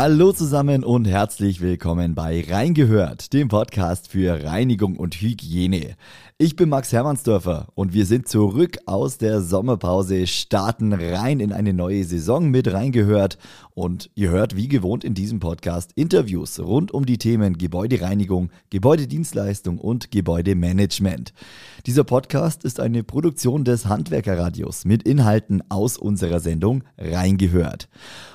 Hallo zusammen und herzlich willkommen bei Reingehört, dem Podcast für Reinigung und Hygiene. Ich bin Max Hermannsdörfer und wir sind zurück aus der Sommerpause, starten rein in eine neue Saison mit reingehört und ihr hört wie gewohnt in diesem Podcast Interviews rund um die Themen Gebäudereinigung, Gebäudedienstleistung und Gebäudemanagement. Dieser Podcast ist eine Produktion des Handwerkerradios mit Inhalten aus unserer Sendung Reingehört.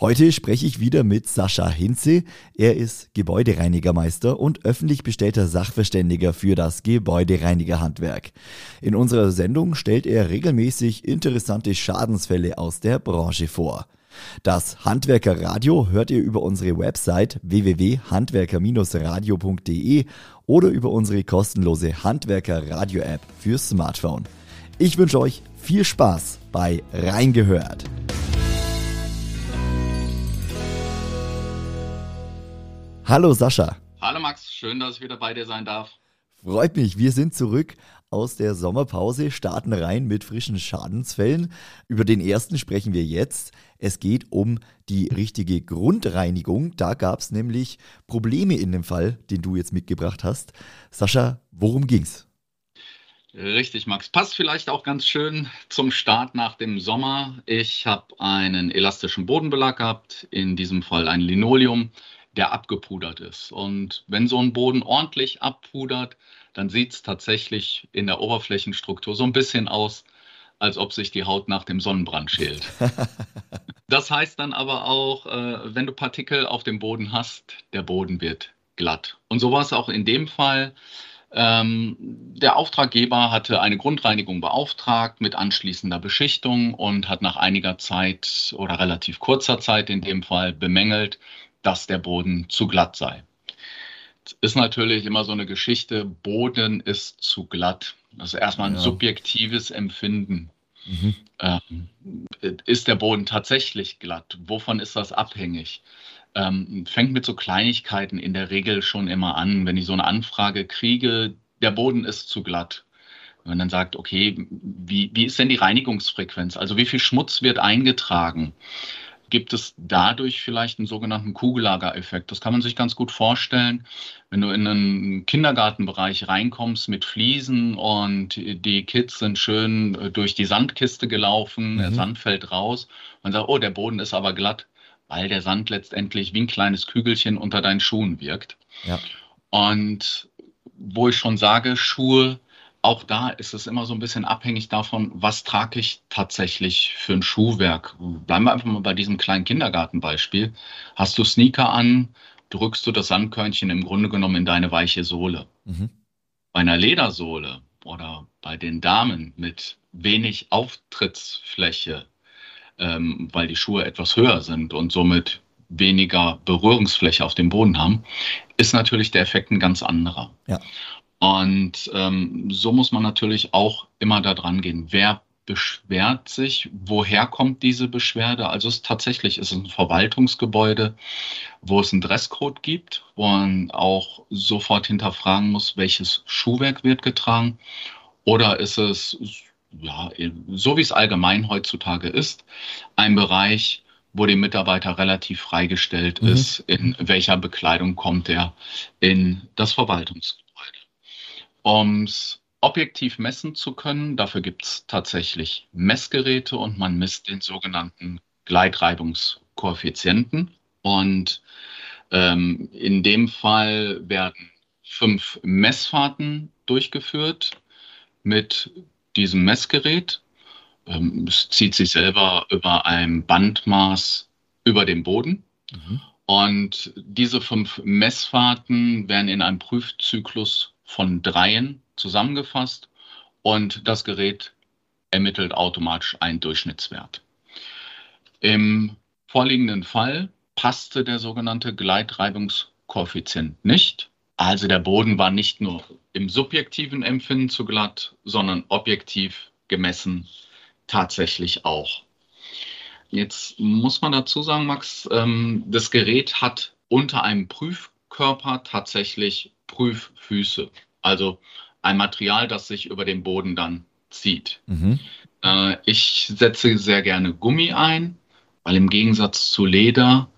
Heute spreche ich wieder mit Sascha Hinze. Er ist Gebäudereinigermeister und öffentlich bestellter Sachverständiger für das Gebäudereinigerhandwerk. Handwerk. In unserer Sendung stellt er regelmäßig interessante Schadensfälle aus der Branche vor. Das Handwerkerradio hört ihr über unsere Website www.handwerker-radio.de oder über unsere kostenlose Handwerker-Radio-App fürs Smartphone. Ich wünsche euch viel Spaß bei Reingehört. Hallo Sascha. Hallo Max, schön, dass ich wieder bei dir sein darf. Freut mich, wir sind zurück aus der Sommerpause, starten rein mit frischen Schadensfällen. Über den ersten sprechen wir jetzt. Es geht um die richtige Grundreinigung. Da gab es nämlich Probleme in dem Fall, den du jetzt mitgebracht hast. Sascha, worum ging's? Richtig, Max. Passt vielleicht auch ganz schön zum Start nach dem Sommer. Ich habe einen elastischen Bodenbelag gehabt, in diesem Fall ein Linoleum der abgepudert ist. Und wenn so ein Boden ordentlich abpudert, dann sieht es tatsächlich in der Oberflächenstruktur so ein bisschen aus, als ob sich die Haut nach dem Sonnenbrand schält. das heißt dann aber auch, äh, wenn du Partikel auf dem Boden hast, der Boden wird glatt. Und so war es auch in dem Fall. Ähm, der Auftraggeber hatte eine Grundreinigung beauftragt mit anschließender Beschichtung und hat nach einiger Zeit oder relativ kurzer Zeit in dem Fall bemängelt, dass der Boden zu glatt sei. Es ist natürlich immer so eine Geschichte, Boden ist zu glatt. Das ist erstmal ein ja. subjektives Empfinden. Mhm. Ähm, ist der Boden tatsächlich glatt? Wovon ist das abhängig? Ähm, fängt mit so Kleinigkeiten in der Regel schon immer an. Wenn ich so eine Anfrage kriege, der Boden ist zu glatt. Wenn man dann sagt, okay, wie, wie ist denn die Reinigungsfrequenz? Also wie viel Schmutz wird eingetragen? Gibt es dadurch vielleicht einen sogenannten Kugellagereffekt. Das kann man sich ganz gut vorstellen, wenn du in einen Kindergartenbereich reinkommst mit Fliesen und die Kids sind schön äh, durch die Sandkiste gelaufen, mhm. der Sand fällt raus. Man sagt, oh, der Boden ist aber glatt, weil der Sand letztendlich wie ein kleines Kügelchen unter deinen Schuhen wirkt. Ja. Und wo ich schon sage, Schuhe auch da ist es immer so ein bisschen abhängig davon, was trage ich tatsächlich für ein Schuhwerk. Bleiben wir einfach mal bei diesem kleinen Kindergartenbeispiel. Hast du Sneaker an, drückst du das Sandkörnchen im Grunde genommen in deine weiche Sohle. Mhm. Bei einer Ledersohle oder bei den Damen mit wenig Auftrittsfläche, ähm, weil die Schuhe etwas höher sind und somit weniger Berührungsfläche auf dem Boden haben, ist natürlich der Effekt ein ganz anderer. Ja. Und ähm, so muss man natürlich auch immer da dran gehen. Wer beschwert sich? Woher kommt diese Beschwerde? Also es tatsächlich ist ein Verwaltungsgebäude, wo es einen Dresscode gibt, wo man auch sofort hinterfragen muss, welches Schuhwerk wird getragen. Oder ist es, ja, so wie es allgemein heutzutage ist, ein Bereich, wo die Mitarbeiter relativ freigestellt mhm. ist, in welcher Bekleidung kommt er in das Verwaltungsgebäude. Um es objektiv messen zu können, dafür gibt es tatsächlich Messgeräte und man misst den sogenannten Gleitreibungskoeffizienten. Und ähm, in dem Fall werden fünf Messfahrten durchgeführt mit diesem Messgerät. Ähm, es zieht sich selber über ein Bandmaß über dem Boden. Mhm. Und diese fünf Messfahrten werden in einem Prüfzyklus von dreien zusammengefasst und das Gerät ermittelt automatisch einen Durchschnittswert. Im vorliegenden Fall passte der sogenannte Gleitreibungskoeffizient nicht. Also der Boden war nicht nur im subjektiven Empfinden zu glatt, sondern objektiv gemessen tatsächlich auch. Jetzt muss man dazu sagen, Max, ähm, das Gerät hat unter einem Prüfkörper tatsächlich Prüffüße, also ein Material, das sich über den Boden dann zieht. Mhm. Äh, ich setze sehr gerne Gummi ein, weil im Gegensatz zu Leder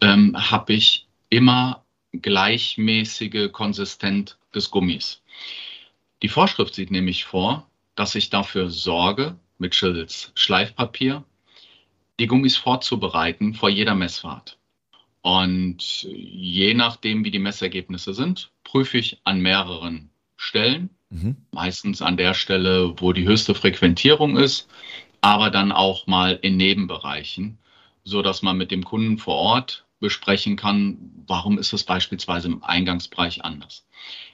ähm, habe ich immer gleichmäßige Konsistenz des Gummis. Die Vorschrift sieht nämlich vor, dass ich dafür sorge, mittels Schleifpapier, die Gummis vorzubereiten vor jeder Messfahrt. Und je nachdem, wie die Messergebnisse sind, prüfe ich an mehreren Stellen. Mhm. Meistens an der Stelle, wo die höchste Frequentierung ist, aber dann auch mal in Nebenbereichen, so dass man mit dem Kunden vor Ort besprechen kann, warum ist es beispielsweise im Eingangsbereich anders.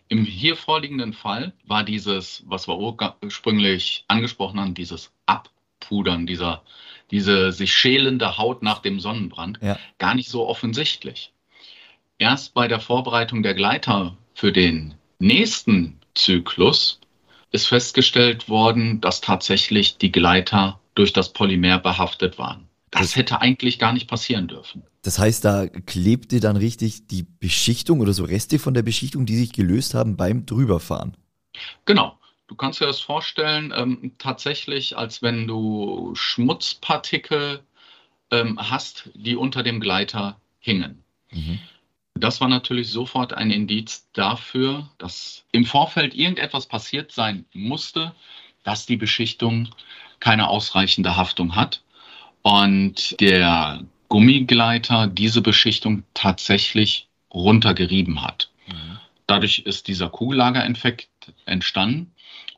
Im hier vorliegenden Fall war dieses, was wir ursprünglich angesprochen haben, dieses Abpudern, dieser, diese sich schälende Haut nach dem Sonnenbrand, ja. gar nicht so offensichtlich. Erst bei der Vorbereitung der Gleiter für den nächsten Zyklus ist festgestellt worden, dass tatsächlich die Gleiter durch das Polymer behaftet waren. Das hätte eigentlich gar nicht passieren dürfen. Das heißt, da klebte dann richtig die Beschichtung oder so Reste von der Beschichtung, die sich gelöst haben beim Drüberfahren. Genau. Du kannst dir das vorstellen, ähm, tatsächlich, als wenn du Schmutzpartikel ähm, hast, die unter dem Gleiter hingen. Mhm. Das war natürlich sofort ein Indiz dafür, dass im Vorfeld irgendetwas passiert sein musste, dass die Beschichtung keine ausreichende Haftung hat und der Gummigleiter diese Beschichtung tatsächlich runtergerieben hat. Mhm. Dadurch ist dieser Kugellagereffekt entstanden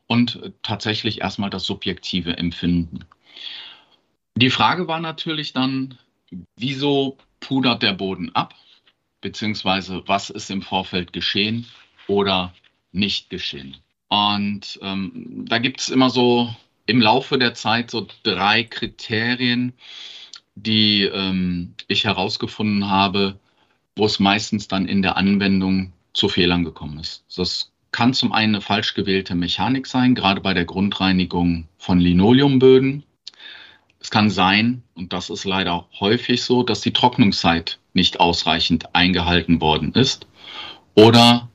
und tatsächlich erstmal das subjektive Empfinden. Die Frage war natürlich dann, wieso pudert der Boden ab, beziehungsweise was ist im Vorfeld geschehen oder nicht geschehen. Und ähm, da gibt es immer so im Laufe der Zeit so drei Kriterien, die ähm, ich herausgefunden habe, wo es meistens dann in der Anwendung zu Fehlern gekommen ist. Das kann zum einen eine falsch gewählte Mechanik sein, gerade bei der Grundreinigung von Linoleumböden. Es kann sein, und das ist leider häufig so, dass die Trocknungszeit nicht ausreichend eingehalten worden ist oder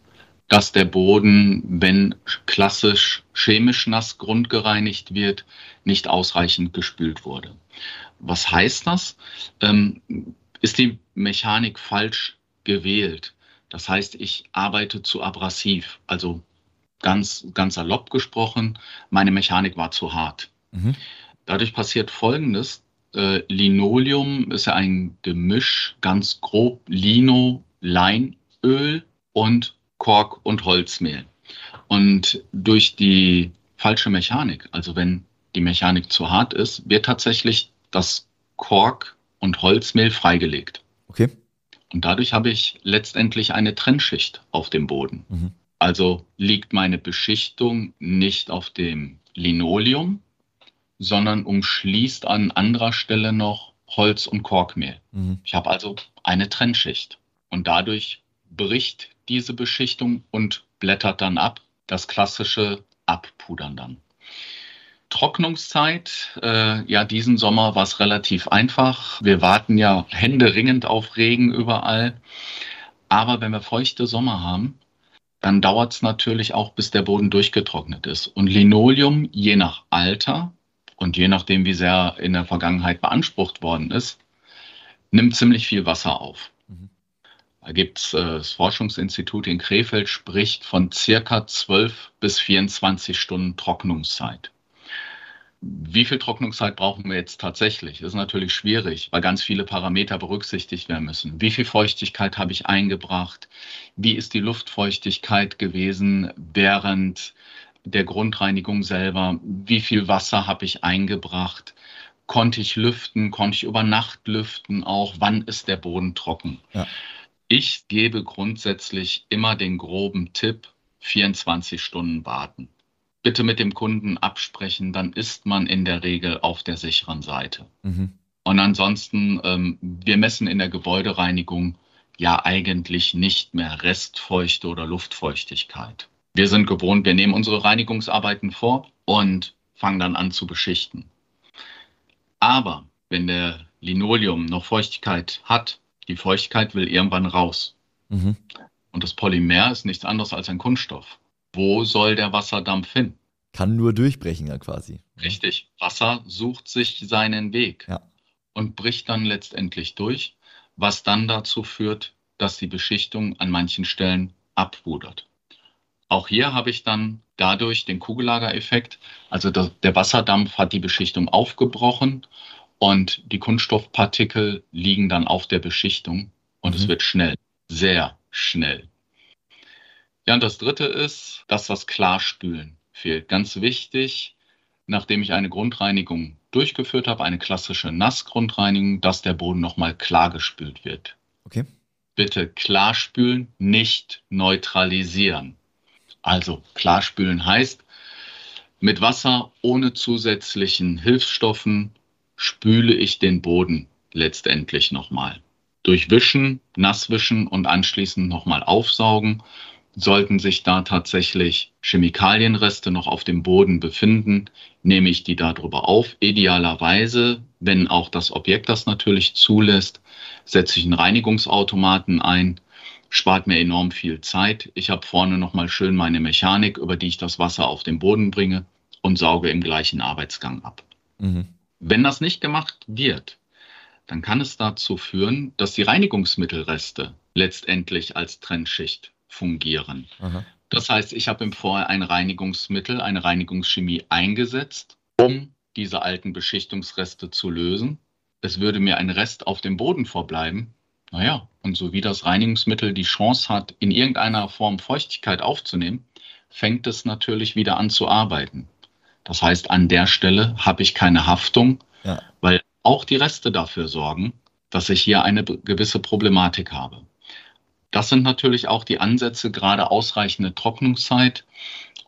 dass der Boden, wenn klassisch chemisch nass grundgereinigt wird, nicht ausreichend gespült wurde. Was heißt das? Ähm, ist die Mechanik falsch gewählt? Das heißt, ich arbeite zu abrasiv, also ganz, ganz salopp gesprochen, meine Mechanik war zu hart. Mhm. Dadurch passiert Folgendes. Äh, Linoleum ist ja ein Gemisch, ganz grob Lino, Leinöl und Kork und Holzmehl. Und durch die falsche Mechanik, also wenn die Mechanik zu hart ist, wird tatsächlich das Kork und Holzmehl freigelegt. Okay. Und dadurch habe ich letztendlich eine Trennschicht auf dem Boden. Mhm. Also liegt meine Beschichtung nicht auf dem Linoleum, sondern umschließt an anderer Stelle noch Holz und Korkmehl. Mhm. Ich habe also eine Trennschicht. Und dadurch bricht diese Beschichtung und blättert dann ab. Das klassische Abpudern dann. Trocknungszeit, äh, ja, diesen Sommer war es relativ einfach. Wir warten ja händeringend auf Regen überall. Aber wenn wir feuchte Sommer haben, dann dauert es natürlich auch, bis der Boden durchgetrocknet ist. Und Linoleum, je nach Alter und je nachdem, wie sehr in der Vergangenheit beansprucht worden ist, nimmt ziemlich viel Wasser auf. Da gibt es äh, das Forschungsinstitut in Krefeld spricht von circa 12 bis 24 Stunden Trocknungszeit. Wie viel Trocknungszeit brauchen wir jetzt tatsächlich? Das ist natürlich schwierig, weil ganz viele Parameter berücksichtigt werden müssen. Wie viel Feuchtigkeit habe ich eingebracht? Wie ist die Luftfeuchtigkeit gewesen während der Grundreinigung selber? Wie viel Wasser habe ich eingebracht? Konnte ich lüften? Konnte ich über Nacht lüften auch? Wann ist der Boden trocken? Ja. Ich gebe grundsätzlich immer den groben Tipp, 24 Stunden warten. Bitte mit dem Kunden absprechen, dann ist man in der Regel auf der sicheren Seite. Mhm. Und ansonsten, ähm, wir messen in der Gebäudereinigung ja eigentlich nicht mehr Restfeuchte oder Luftfeuchtigkeit. Wir sind gewohnt, wir nehmen unsere Reinigungsarbeiten vor und fangen dann an zu beschichten. Aber wenn der Linoleum noch Feuchtigkeit hat, die Feuchtigkeit will irgendwann raus. Mhm. Und das Polymer ist nichts anderes als ein Kunststoff. Wo soll der Wasserdampf hin? Kann nur durchbrechen, ja quasi. Richtig. Wasser sucht sich seinen Weg ja. und bricht dann letztendlich durch, was dann dazu führt, dass die Beschichtung an manchen Stellen abpudert. Auch hier habe ich dann dadurch den Kugellagereffekt, also der Wasserdampf hat die Beschichtung aufgebrochen und die Kunststoffpartikel liegen dann auf der Beschichtung und mhm. es wird schnell, sehr schnell. Ja, und das dritte ist, dass das Klarspülen fehlt. Ganz wichtig, nachdem ich eine Grundreinigung durchgeführt habe, eine klassische Nassgrundreinigung, dass der Boden nochmal klar gespült wird. Okay. Bitte klarspülen, nicht neutralisieren. Also klarspülen heißt, mit Wasser ohne zusätzlichen Hilfsstoffen spüle ich den Boden letztendlich nochmal. Durchwischen, nasswischen und anschließend nochmal aufsaugen Sollten sich da tatsächlich Chemikalienreste noch auf dem Boden befinden, nehme ich die darüber auf. Idealerweise, wenn auch das Objekt das natürlich zulässt, setze ich einen Reinigungsautomaten ein, spart mir enorm viel Zeit. Ich habe vorne nochmal schön meine Mechanik, über die ich das Wasser auf den Boden bringe und sauge im gleichen Arbeitsgang ab. Mhm. Wenn das nicht gemacht wird, dann kann es dazu führen, dass die Reinigungsmittelreste letztendlich als Trennschicht fungieren. Aha. Das heißt, ich habe im Vorher ein Reinigungsmittel, eine Reinigungschemie eingesetzt, um diese alten Beschichtungsreste zu lösen. Es würde mir ein Rest auf dem Boden verbleiben. Naja, und so wie das Reinigungsmittel die Chance hat, in irgendeiner Form Feuchtigkeit aufzunehmen, fängt es natürlich wieder an zu arbeiten. Das heißt, an der Stelle habe ich keine Haftung, ja. weil auch die Reste dafür sorgen, dass ich hier eine gewisse Problematik habe. Das sind natürlich auch die Ansätze, gerade ausreichende Trocknungszeit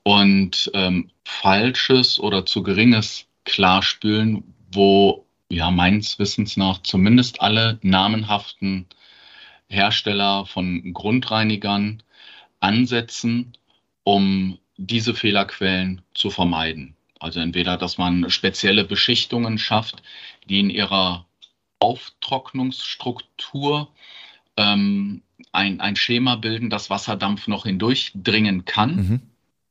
und ähm, falsches oder zu geringes Klarspülen, wo ja meines Wissens nach zumindest alle namenhaften Hersteller von Grundreinigern ansetzen, um diese Fehlerquellen zu vermeiden. Also entweder, dass man spezielle Beschichtungen schafft, die in ihrer Auftrocknungsstruktur ähm, ein, ein Schema bilden, dass Wasserdampf noch hindurchdringen kann, mhm.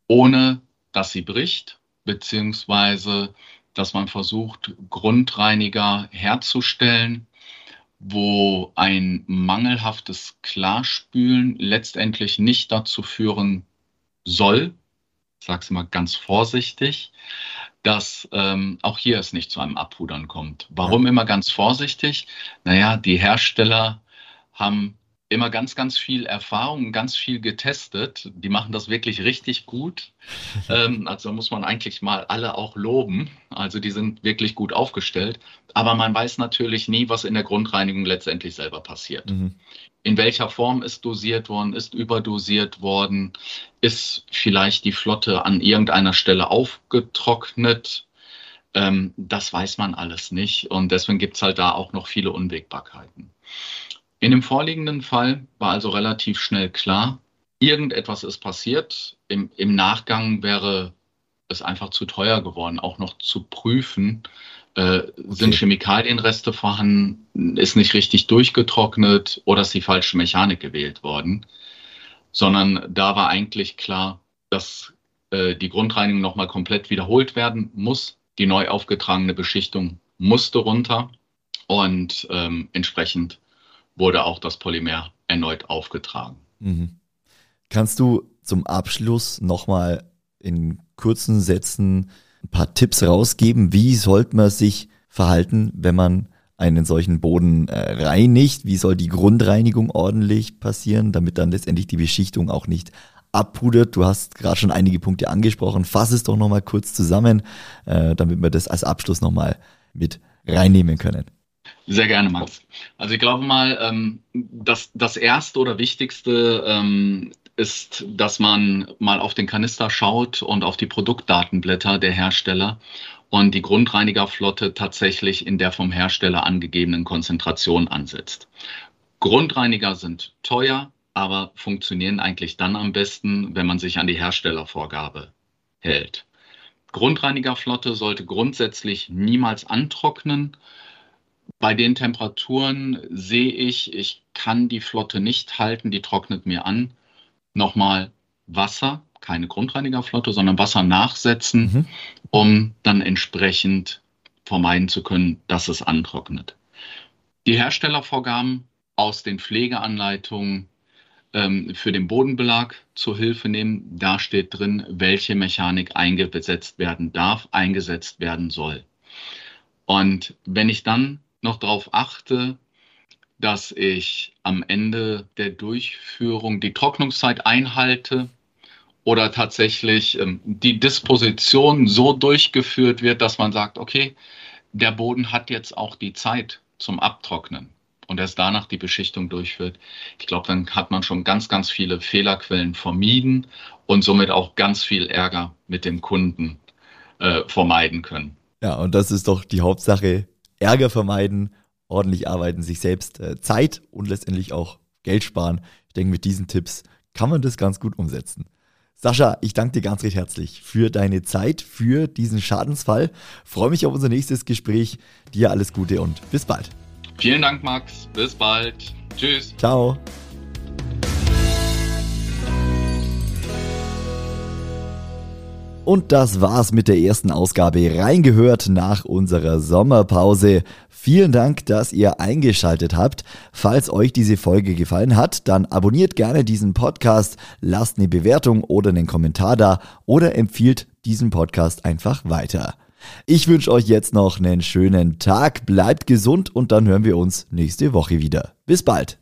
ohne dass sie bricht, beziehungsweise dass man versucht, Grundreiniger herzustellen, wo ein mangelhaftes Klarspülen letztendlich nicht dazu führen soll, ich sage es mal ganz vorsichtig, dass ähm, auch hier es nicht zu einem Abpudern kommt. Warum immer ganz vorsichtig? Naja, die Hersteller haben immer ganz, ganz viel Erfahrung, ganz viel getestet. Die machen das wirklich richtig gut. ähm, also muss man eigentlich mal alle auch loben. Also die sind wirklich gut aufgestellt. Aber man weiß natürlich nie, was in der Grundreinigung letztendlich selber passiert. Mhm. In welcher Form ist dosiert worden, ist überdosiert worden, ist vielleicht die Flotte an irgendeiner Stelle aufgetrocknet. Ähm, das weiß man alles nicht. Und deswegen gibt es halt da auch noch viele Unwägbarkeiten. In dem vorliegenden Fall war also relativ schnell klar, irgendetwas ist passiert. Im, Im, Nachgang wäre es einfach zu teuer geworden, auch noch zu prüfen, äh, okay. sind Chemikalienreste vorhanden, ist nicht richtig durchgetrocknet oder ist die falsche Mechanik gewählt worden, sondern da war eigentlich klar, dass äh, die Grundreinigung nochmal komplett wiederholt werden muss. Die neu aufgetragene Beschichtung musste runter und ähm, entsprechend wurde auch das Polymer erneut aufgetragen. Mhm. Kannst du zum Abschluss nochmal in kurzen Sätzen ein paar Tipps rausgeben? Wie sollte man sich verhalten, wenn man einen solchen Boden äh, reinigt? Wie soll die Grundreinigung ordentlich passieren, damit dann letztendlich die Beschichtung auch nicht abpudert? Du hast gerade schon einige Punkte angesprochen. Fass es doch nochmal kurz zusammen, äh, damit wir das als Abschluss nochmal mit reinnehmen können. Sehr gerne, Max. Also ich glaube mal, ähm, das, das Erste oder Wichtigste ähm, ist, dass man mal auf den Kanister schaut und auf die Produktdatenblätter der Hersteller und die Grundreinigerflotte tatsächlich in der vom Hersteller angegebenen Konzentration ansetzt. Grundreiniger sind teuer, aber funktionieren eigentlich dann am besten, wenn man sich an die Herstellervorgabe hält. Grundreinigerflotte sollte grundsätzlich niemals antrocknen bei den Temperaturen sehe ich, ich kann die Flotte nicht halten, die trocknet mir an. Nochmal Wasser, keine Grundreinigerflotte, sondern Wasser nachsetzen, mhm. um dann entsprechend vermeiden zu können, dass es antrocknet. Die Herstellervorgaben aus den Pflegeanleitungen ähm, für den Bodenbelag zur Hilfe nehmen. Da steht drin, welche Mechanik eingesetzt werden darf, eingesetzt werden soll. Und wenn ich dann noch darauf achte, dass ich am Ende der Durchführung die Trocknungszeit einhalte oder tatsächlich ähm, die Disposition so durchgeführt wird, dass man sagt, okay, der Boden hat jetzt auch die Zeit zum Abtrocknen und erst danach die Beschichtung durchführt. Ich glaube, dann hat man schon ganz, ganz viele Fehlerquellen vermieden und somit auch ganz viel Ärger mit dem Kunden äh, vermeiden können. Ja, und das ist doch die Hauptsache. Ärger vermeiden, ordentlich arbeiten, sich selbst äh, Zeit und letztendlich auch Geld sparen. Ich denke, mit diesen Tipps kann man das ganz gut umsetzen. Sascha, ich danke dir ganz recht herzlich für deine Zeit, für diesen Schadensfall. Freue mich auf unser nächstes Gespräch. Dir alles Gute und bis bald. Vielen Dank, Max. Bis bald. Tschüss. Ciao. Und das war's mit der ersten Ausgabe reingehört nach unserer Sommerpause. Vielen Dank, dass ihr eingeschaltet habt. Falls euch diese Folge gefallen hat, dann abonniert gerne diesen Podcast, lasst eine Bewertung oder einen Kommentar da oder empfiehlt diesen Podcast einfach weiter. Ich wünsche euch jetzt noch einen schönen Tag, bleibt gesund und dann hören wir uns nächste Woche wieder. Bis bald.